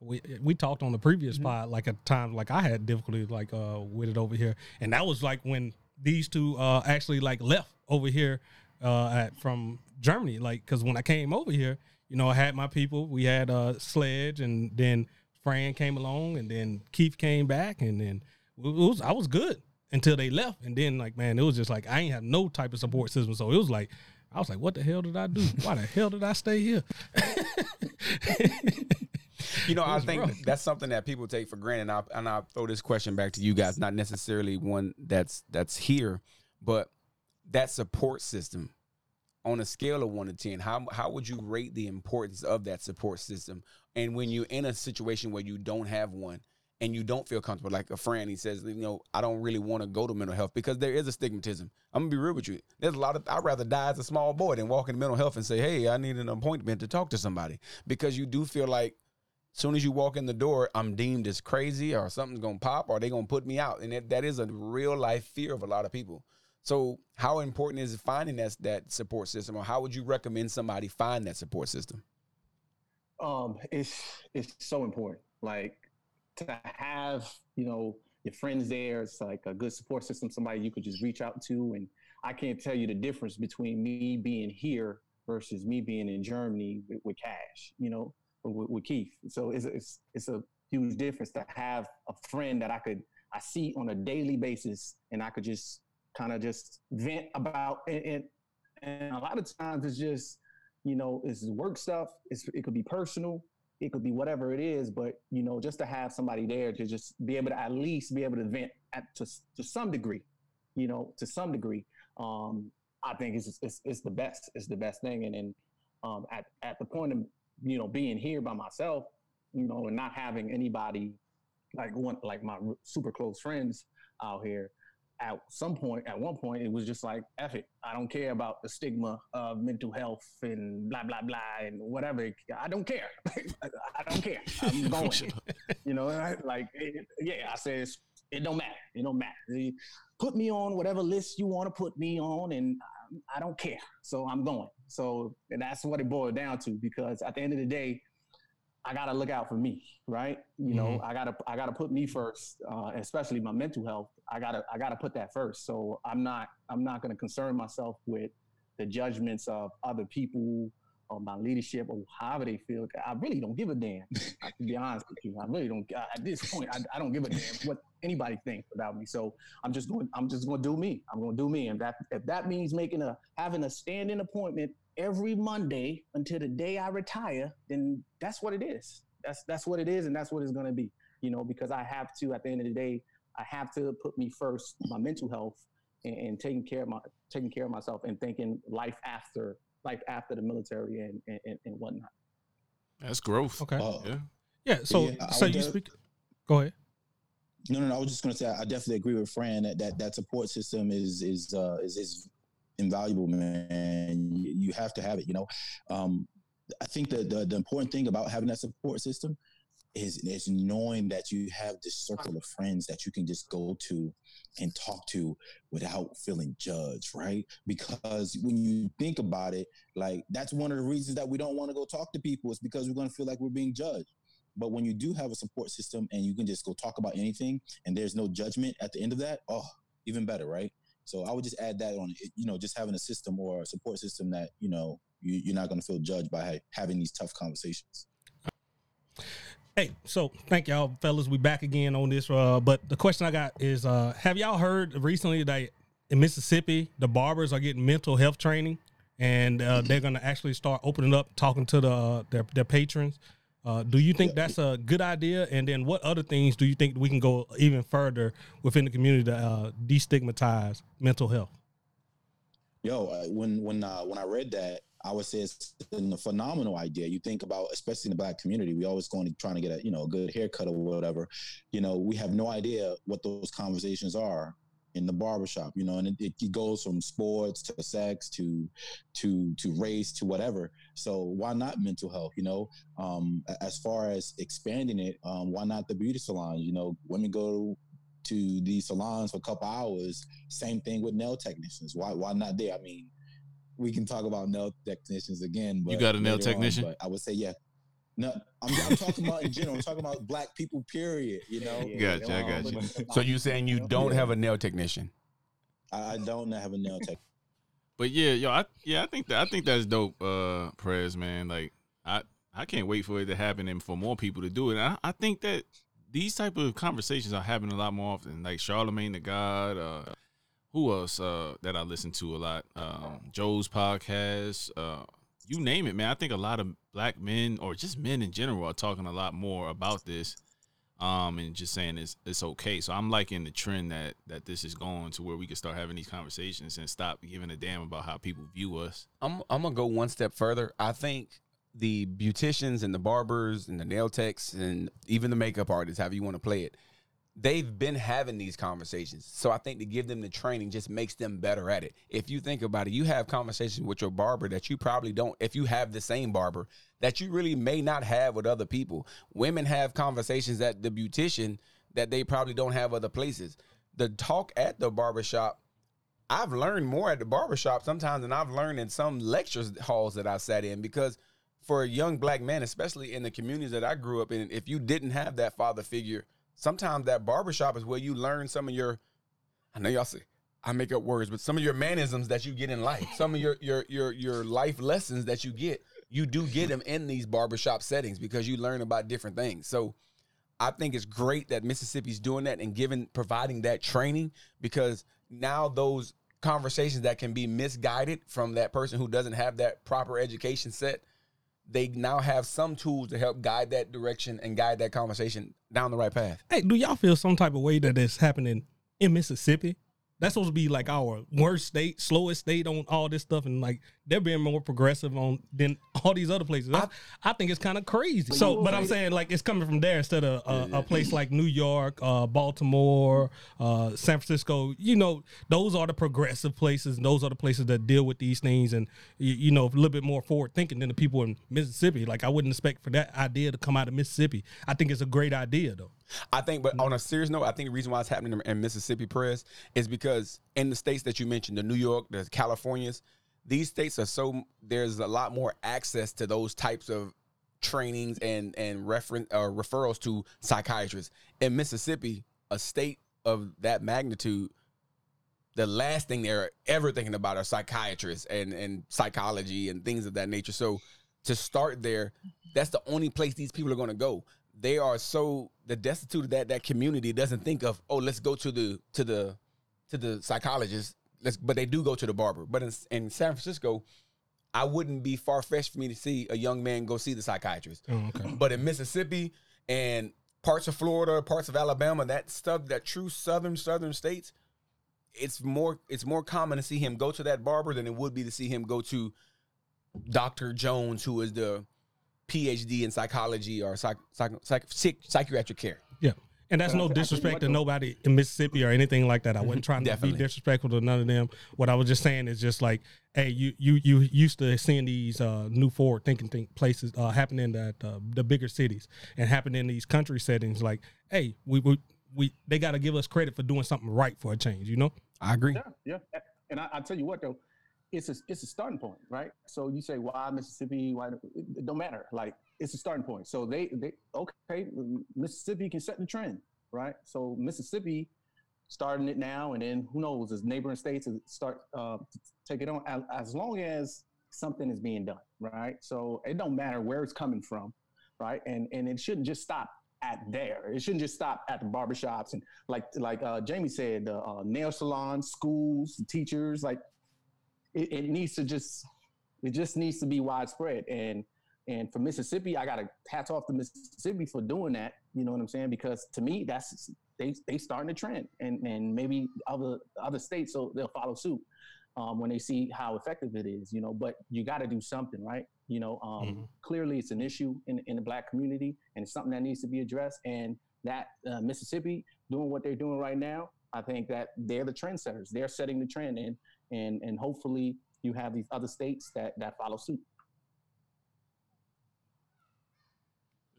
we we talked on the previous pod like at times like I had difficulty like uh with it over here, and that was like when these two uh actually like left over here uh at from Germany, like because when I came over here, you know, I had my people. We had uh Sledge, and then Fran came along, and then Keith came back, and then it was I was good until they left, and then like man, it was just like I ain't have no type of support system, so it was like. I was like, "What the hell did I do? Why the hell did I stay here?" <laughs> You know, I think rough. that's something that people take for granted. And I'll, and I'll throw this question back to you guys, not necessarily one that's that's here, but that support system on a scale of one to ten, how how would you rate the importance of that support system? And when you're in a situation where you don't have one and you don't feel comfortable, like a friend, he says, you know, I don't really want to go to mental health because there is a stigmatism. I'm gonna be real with you. There's a lot of I'd rather die as a small boy than walk into mental health and say, hey, I need an appointment to talk to somebody because you do feel like soon as you walk in the door, I'm deemed as crazy or something's gonna pop or they gonna put me out. And that, that is a real life fear of a lot of people. So how important is finding that that support system or how would you recommend somebody find that support system? um it's it's so important like to have you know your friends there it's like a good support system somebody you could just reach out to and i can't tell you the difference between me being here versus me being in germany with, with cash you know with, with keith so it's, it's it's a huge difference to have a friend that i could i see on a daily basis and i could just kind of just vent about and, and and a lot of times it's just you know, it's work stuff. It's, it could be personal. It could be whatever it is. But, you know, just to have somebody there to just be able to at least be able to vent at, to, to some degree, you know, to some degree, um, I think it's, it's, it's the best. It's the best thing. And then um, at, at the point of, you know, being here by myself, you know, and not having anybody like one, like my super close friends out here, at some point, at one point, it was just like, F it. I don't care about the stigma of mental health and blah, blah, blah, and whatever. I don't care. <laughs> I don't care. I'm <laughs> going. you know, I, like, it, yeah, I said, it don't matter. It don't matter. You Put me on whatever list you want to put me on, and um, I don't care. So I'm going. So and that's what it boiled down to because at the end of the day, I gotta look out for me, right? You know, I gotta I gotta put me first, uh, especially my mental health. I gotta I gotta put that first. So I'm not I'm not gonna concern myself with the judgments of other people or my leadership or however they feel. I really don't give a damn. <laughs> to be honest with you, I really don't. At this point, I, I don't give a damn what anybody thinks about me. So I'm just going. I'm just to do me. I'm to do me. And that if that means making a having a stand-in appointment every Monday until the day I retire, then that's what it is. That's that's what it is, and that's what it's going to be. You know, because I have to. At the end of the day, I have to put me first, my mental health, and, and taking care of my taking care of myself, and thinking life after life after the military and and, and, and whatnot. That's growth. Okay. Uh, Yeah. Yeah. So Yeah, so you def- speak. Go ahead. No, no, no. I was just going to say I definitely agree with Fran that that, that support system is is uh, is is invaluable, man. You, have to have it. You know, um, I think the, the the important thing about having that support system is is knowing that you have this circle of friends that you can just go to and talk to without feeling judged, right? Because when you think about it, like that's one of the reasons that we don't want to go talk to people is because we're going to feel like we're being judged. But when you do have a support system and you can just go talk about anything and there's no judgment at the end of that, oh, even better, right? So I would just add that on, you know, just having a system or a support system that, you know, You, you're not going to feel judged by having these tough conversations. Hey, so thank y'all, fellas. We back again on this. Uh, but the question I got is, uh, have y'all heard recently that in Mississippi the barbers are getting mental health training, and uh, they're going to actually start opening up, talking to the uh, their their patrons. Uh, do you think that's a good idea? And then what other things do you think we can go even further within the community to uh, destigmatize mental health? Yo, uh, when when uh, when I read that, I would say it's a phenomenal idea. You think about, especially in the black community, we always going to trying to get a you know a good haircut or whatever. You know, we have no idea what those conversations are in the barbershop, you know, and it, it goes from sports to sex to to to race to whatever. So why not mental health? You know, um, as far as expanding it, um, why not the beauty salons? You know, women go to these salons for a couple hours. Same thing with nail technicians. Why why not there? I mean, we can talk about nail technicians again. But You got a nail on, technician? but I would say yeah. No, I'm, I'm talking about in general. I'm talking about black people. Period. You know. Gotcha, I got you. So you saying you don't have a nail technician? I, I don't have a nail tech. But yeah, yo, I yeah, I think that I think that's dope, uh, Prez, man. Like I I can't wait for it to happen and for more people to do it. And I, I think that these type of conversations are happening a lot more often. Like Charlemagne the God, uh, who else uh, that I listen to a lot? Um, Joe's podcast, uh, you name it, man. I think a lot of black men or just men in general are talking a lot more about this. Um, and just saying it's it's okay. So I'm liking the trend that that this is going to where we can start having these conversations and stop giving a damn about how people view us. I'm I'm gonna go one step further. I think the beauticians and the barbers and the nail techs and even the makeup artists, however you want to play it, they've been having these conversations. So I think to give them the training just makes them better at it. If you think about it, you have conversations with your barber that you probably don't, if you have the same barber, that you really may not have with other people. Women have conversations at the beautician that they probably don't have other places. The talk at the barbershop I've learned more at the barbershop sometimes than I've learned in some lectures halls that I sat in because for a young black man, especially in the communities that I grew up in, if you didn't have that father figure, sometimes that barbershop is where you learn some of your I know y'all say I make up words, but some of your mannerisms that you get in life, some of your your your your life lessons that you get, you do get them in these barbershop settings because you learn about different things. So I think it's great that Mississippi's doing that and giving providing that training because now those conversations that can be misguided from that person who doesn't have that proper education set, they now have some tools to help guide that direction and guide that conversation down the right path. Hey, do y'all feel some type of way that it's happening in Mississippi? That's supposed to be like our worst state, slowest state on all this stuff, and like they're being more progressive on than all these other places. I, I think it's kind of crazy. So, but I'm saying like it's coming from there instead of uh, a place like New York, uh, Baltimore, uh, San Francisco. You know, those are the progressive places, and those are the places that deal with these things, and you, you know, a little bit more forward thinking than the people in Mississippi. Like I wouldn't expect for that idea to come out of Mississippi. I think it's a great idea though. I think, but on a serious note, I think the reason why it's happening in Mississippi Prez is because in the states that you mentioned, the New York, the Californias, these states are so there's a lot more access to those types of trainings and and reference uh, referrals to psychiatrists. In Mississippi, a state of that magnitude, the last thing they're ever thinking about are psychiatrists and and psychology and things of that nature. So to start there, that's the only place these people are going to go. They are so the destitute of that that community doesn't think of oh let's go to the to the to the psychologist. Let's but they do go to the barber. But in, in San Francisco, I wouldn't be far fetched for me to see a young man go see the psychiatrist. Oh, okay. But in Mississippi and parts of Florida, parts of Alabama, that stuff, that true southern southern states, it's more it's more common to see him go to that barber than it would be to see him go to Dr. Jones, who is the PhD in psychology or psych, psych, psych, psych, psychiatric care. Yeah. And that's no I- I tell you disrespect to nobody in Mississippi or anything like that. I wasn't trying to be disrespectful to none of them. What I was just saying is just like, hey, you you you used to seeing these uh, new forward thinking think places uh, happening at uh, the bigger cities and happening in these country settings. Like, hey, we we, we they got to give us credit for doing something right for a change. You know? I agree. Yeah, yeah. And I, I tell you what though, it's a it's a starting point, right? So you say why Mississippi? Why it, it don't matter. Like it's a starting point. So they they okay, Mississippi can set the trend, right? So Mississippi starting it now, and then who knows as neighboring states start uh, to take it on. As, as long as something is being done, right? So it don't matter where it's coming from, right? And and it shouldn't just stop at there. It shouldn't just stop at the barbershops and like like uh, Jamie said, the uh, nail salons, schools, teachers. Like it, it needs to just it just needs to be widespread. And and for Mississippi, I got to hats off to Mississippi for doing that. You know what I'm saying? Because to me, that's they they starting a trend, and and maybe other other states so they'll follow suit um, when they see how effective it is. You know, but you got to do something, right? You know, um, mm-hmm. clearly it's an issue in in the black community, and it's something that needs to be addressed. And that uh, Mississippi doing what they're doing right now, I think that they're the trendsetters. They're setting the trend, and and and hopefully you have these other states that that follow suit.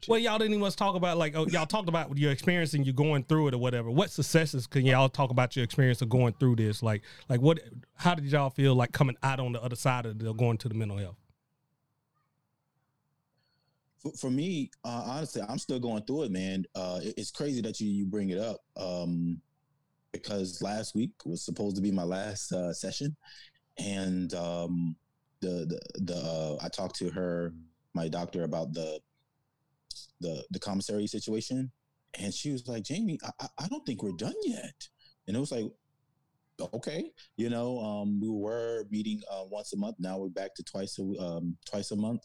Well, y'all didn't even want to talk about like oh, y'all talked about your experience and you going through it or whatever. What successes can y'all talk about your experience of going through this? Like, like what? How did y'all feel like coming out on the other side of the going to the mental health? For, for me, uh, honestly, I'm still going through it, man. Uh, it, it's crazy that you you bring it up um, because last week was supposed to be my last uh, session, and um, the the the uh, I talked to her, my doctor, about the the the commissary situation, and she was like, "Jamie, I, I don't think we're done yet." And it was like, okay, you know, um, we were meeting uh, once a month. Now we're back to twice a um, twice a month.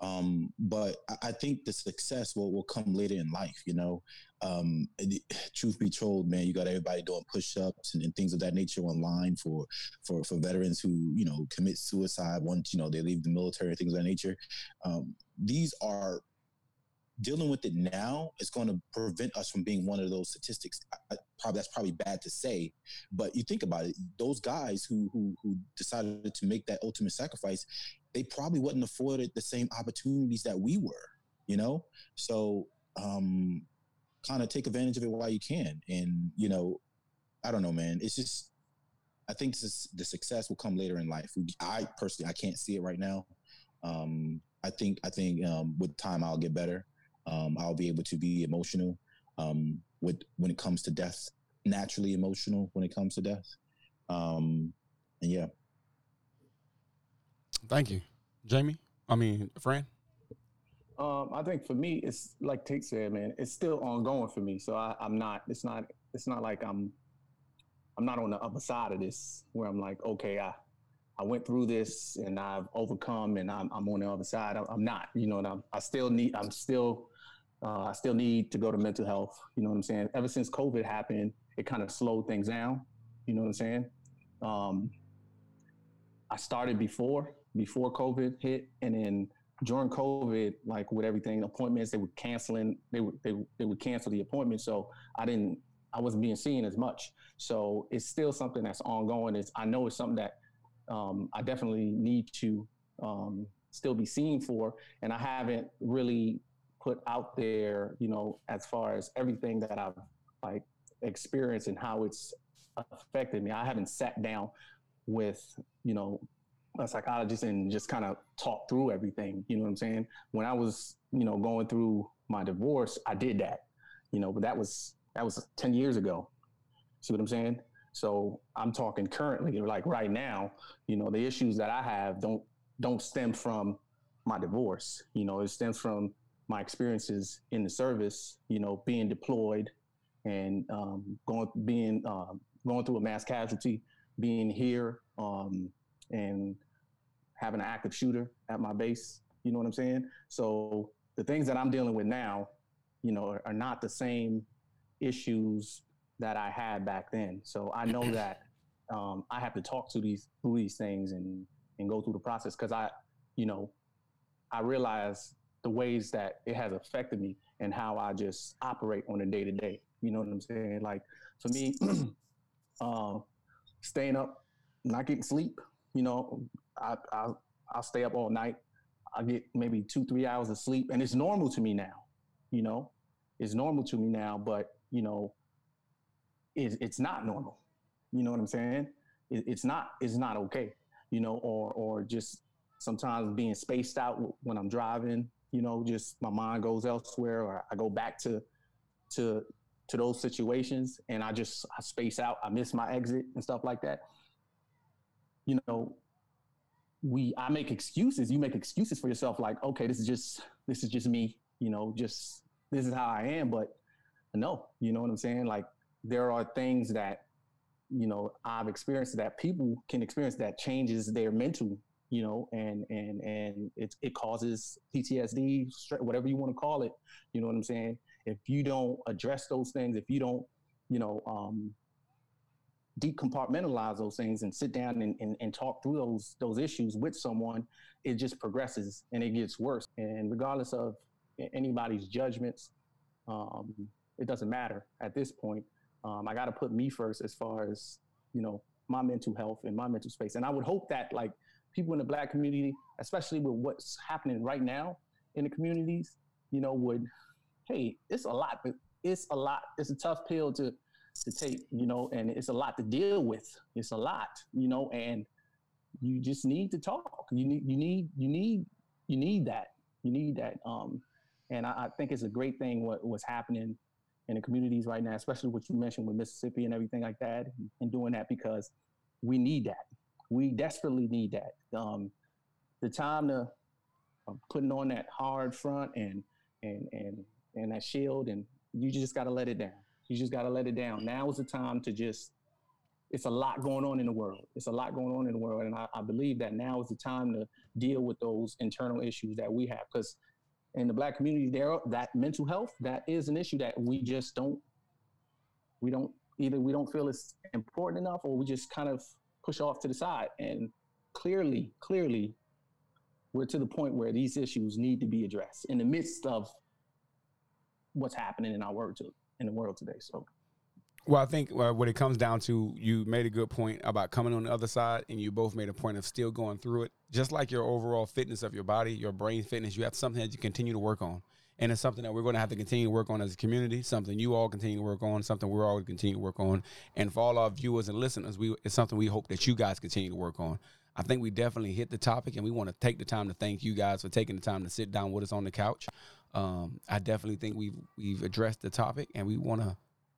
Um, but I, I, think the success will, will come later in life. You know, um, <sighs> truth be told, man, you got everybody doing push-ups and, and, things of that nature online for for for veterans who you know commit suicide once you know they leave the military, things of that nature. Um, these are dealing with it now is going to prevent us from being one of those statistics. I, probably that's probably bad to say, but you think about it. Those guys who who who decided to make that ultimate sacrifice, they probably wouldn't afforded the same opportunities that we were. You know, so um, kind of take advantage of it while you can. And you know, I don't know, man. It's just I think this, the success will come later in life. I personally, I can't see it right now. Um, I think I think um, with time I'll get better. Um, I'll be able to be emotional um, with when it comes to death, naturally emotional when it comes to death. Um, and yeah. Thank you, Jamie. I mean, Fran. Um, I think for me, it's like Tate said, man, it's still ongoing for me. So I, I'm not. It's not. It's not like I'm. I'm not on the other side of this where I'm like, okay, I, I went through this and I've overcome and I'm, I'm on the other side. I'm, not, you know, and I'm, I still need, I'm still uh, I still need to go to mental health. You know what I'm saying? Ever since COVID happened, it kind of slowed things down. You know what I'm saying? Um, I started before before COVID hit, and then during COVID, like with everything, appointments they were canceling. They would they they would cancel the appointment, so I didn't. I wasn't being seen as much. So it's still something that's ongoing. It's I know it's something that um, I definitely need to um, still be seen for, and I haven't really put out there, you know, as far as everything that I've like experienced and how it's affected me. I haven't sat down with, you know, a psychologist and just kind of talk through everything. You know what I'm saying? When I was, you know, going through my divorce, I did that, you know, but that was that was 10 years ago. See what I'm saying? So I'm talking currently, like right now, you know, the issues that I have don't don't stem from my divorce. You know, it stems from my experiences in the service, you know, being deployed and um, going being um, going through a mass casualty, being here um, and having an active shooter at my base. You know what I'm saying? So the things that I'm dealing with now, you know, are, are not the same issues that I had back then. So I know <clears throat> that um, I have to talk to these through these things and and go through the process because I, you know, I realize the ways that it has affected me and how I just operate on a day to day. You know what I'm saying? Like for me, <clears throat> uh, staying up, not getting sleep. You know, I, I I'll stay up all night. I get maybe two three hours of sleep, and it's normal to me now. You know, it's normal to me now, but you know, it's it's not normal. You know what I'm saying? It, it's not it's not okay. You know, or or just sometimes being spaced out when I'm driving you know, just my mind goes elsewhere or I go back to to to those situations and I just I space out, I miss my exit and stuff like that. You know, we I make excuses. You make excuses for yourself, like, okay, this is just this is just me, you know, just this is how I am. But no, you know what I'm saying? Like there are things that, you know, I've experienced that people can experience that changes their mental, you know, and and and it it causes PTSD, whatever you want to call it. You know what I'm saying? If you don't address those things, if you don't, you know, um, decompartmentalize those things and sit down and, and, and talk through those those issues with someone, it just progresses and it gets worse. And regardless of anybody's judgments, um, it doesn't matter at this point. Um, I got to put me first as far as you know my mental health and my mental space. And I would hope that like people in the black community, especially with what's happening right now in the communities, you know, would hey, it's a lot. It's a lot. It's a tough pill to to take, you know, and it's a lot to deal with. It's a lot, you know, and you just need to talk. You need you need you need you need that. You need that. Um, and I, I think it's a great thing what what's happening in the communities right now, especially what you mentioned with Mississippi and everything like that, and doing that because we need that. We desperately need that. Um, the time to um, putting on that hard front and and and and that shield, and you just got to let it down. You just got to let it down. Now is the time to just. It's a lot going on in the world. It's a lot going on in the world, and I, I believe that now is the time to deal with those internal issues that we have because in the black community there that mental health that is an issue that we just don't we don't either we don't feel it's important enough or we just kind of push off to the side and clearly clearly we're to the point where these issues need to be addressed in the midst of what's happening in our world to, in the world today so well, I think uh, what it comes down to, you made a good point about coming on the other side, and you both made a point of still going through it. Just like your overall fitness of your body, your brain fitness, you have something that you continue to work on. And it's something that we're going to have to continue to work on as a community, something you all continue to work on, something we're all going to continue to work on. And for all our viewers and listeners, we it's something we hope that you guys continue to work on. I think we definitely hit the topic, and we want to take the time to thank you guys for taking the time to sit down with us on the couch. Um, I definitely think we've we've addressed the topic, and we want to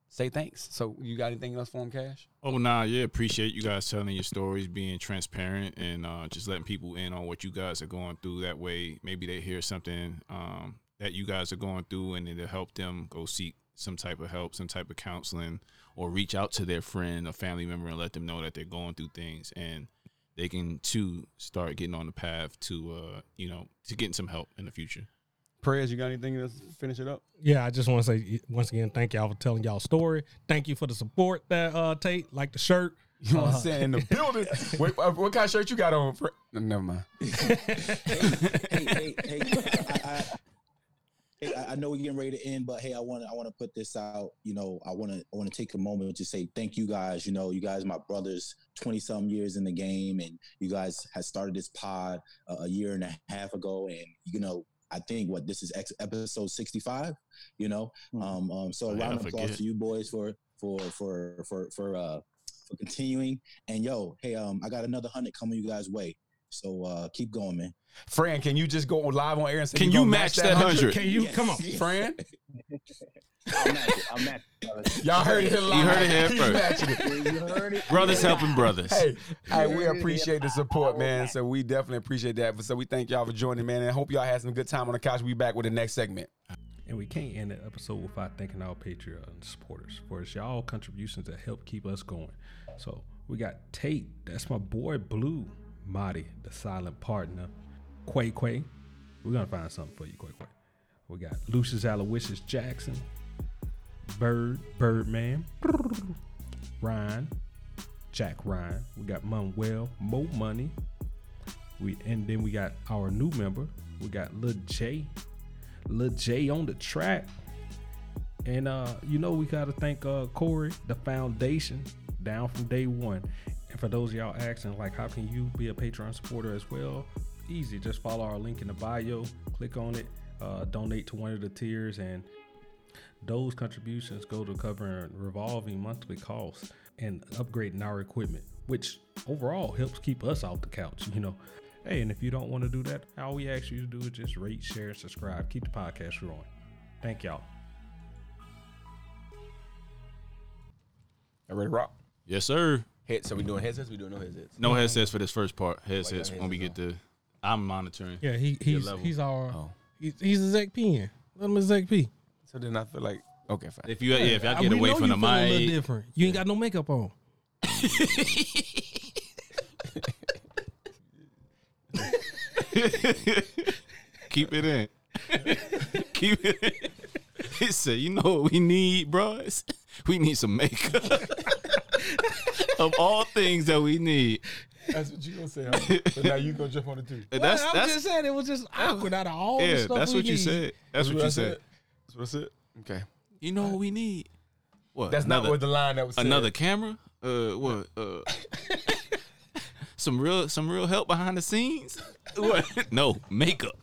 say thanks. So you got anything else for him, Cash? Oh nah, yeah, appreciate you guys telling your stories, being transparent, and uh, just letting people in on what you guys are going through. That way, maybe they hear something um, that you guys are going through, and it'll help them go seek some type of help, some type of counseling, or reach out to their friend or family member and let them know that they're going through things, and they can too start getting on the path to uh, you know to getting some help in the future. Prayers, you got anything to finish it up? Yeah, I just want to say once again, thank y'all for telling y'all story. Thank you for the support that uh Tate, like the shirt. <laughs> You know what I'm saying? In the building. <laughs> Wait, uh, what kind of shirt you got on? For? Never mind. <laughs> hey, hey, hey, I, I, I, know we're getting ready to end, but hey, I want to I want to put this out. You know, I want to I want to take a moment to say thank you guys. You know, you guys, my brothers, twenty some years in the game, and you guys had started this pod uh, a year and a half ago, and you know, I think what this is ex- episode 65, you know. Mm-hmm. Um, um, so a round of applause to you boys for for for for for uh for continuing. And yo, hey, um, I got another hundred coming you guys' way. So uh keep going, man. Fran, can you just go live on air and say Can you match that hundred? Can you yes. come on, Fran? I'll match it. I'll match it. Y'all heard it here live. You heard it here <laughs> first. You heard it. Brothers helping brothers. Hey, hey, we appreciate the support, man. So we definitely appreciate that. So we thank y'all for joining, man. And I hope y'all had some good time on the couch. We be back with the next segment. And we can't end the episode without thanking our Patreon supporters for it's y'all contributions that help keep us going. So we got Tate, that's my boy Blue, Marty, the silent partner, Quay Quay. We're gonna find something for you, Quay Quay. We got Lucius Aloysius Jackson, Bird, Birdman, Ryan, Jack Ryan. We got Manuel, Mo Money. We and then we got our new member. We got Lil J, Lil J on the track. And uh, you know we gotta thank uh Corey, the foundation, down from day one. And for those y'all asking, like, how can you be a Patreon supporter as well? Easy, just follow our link in the bio, click on it, uh, donate to one of the tiers, and those contributions go to covering revolving monthly costs and upgrading our equipment, which overall helps keep us off the couch, you know. Hey, and if you don't want to do that, all we ask you to do is just rate, share, subscribe, keep the podcast growing. Thank y'all. I Ready to rock? Yes, sir. Head, so we doing headsets? We doing no headsets? No headsets for this first part. Headsets got when we get to. I'm monitoring. Yeah, he he's level. he's our Oh. he's, he's a Exec P. in. Let him a Exec P. So then I feel like okay, fine. If you yeah, if I get we away know from you the feel a little mic, different. You ain't got no makeup on. <laughs> keep it in. keep it in. <laughs> He said, "You know what we need, bros? <laughs> We need some makeup. of all things that we need, That's what you gonna say. Huh? so now you gonna jump on it too. <laughs> that's I'm that's just saying it was just awkward out of all the yeah, stuff that's we what you need. said. That's what I you said. That's what I said. Okay. You know what we need? What? That's another, not what the line that was said. another camera? Uh, what? Uh, <laughs> some real some real help behind the scenes? <laughs> What? No makeup.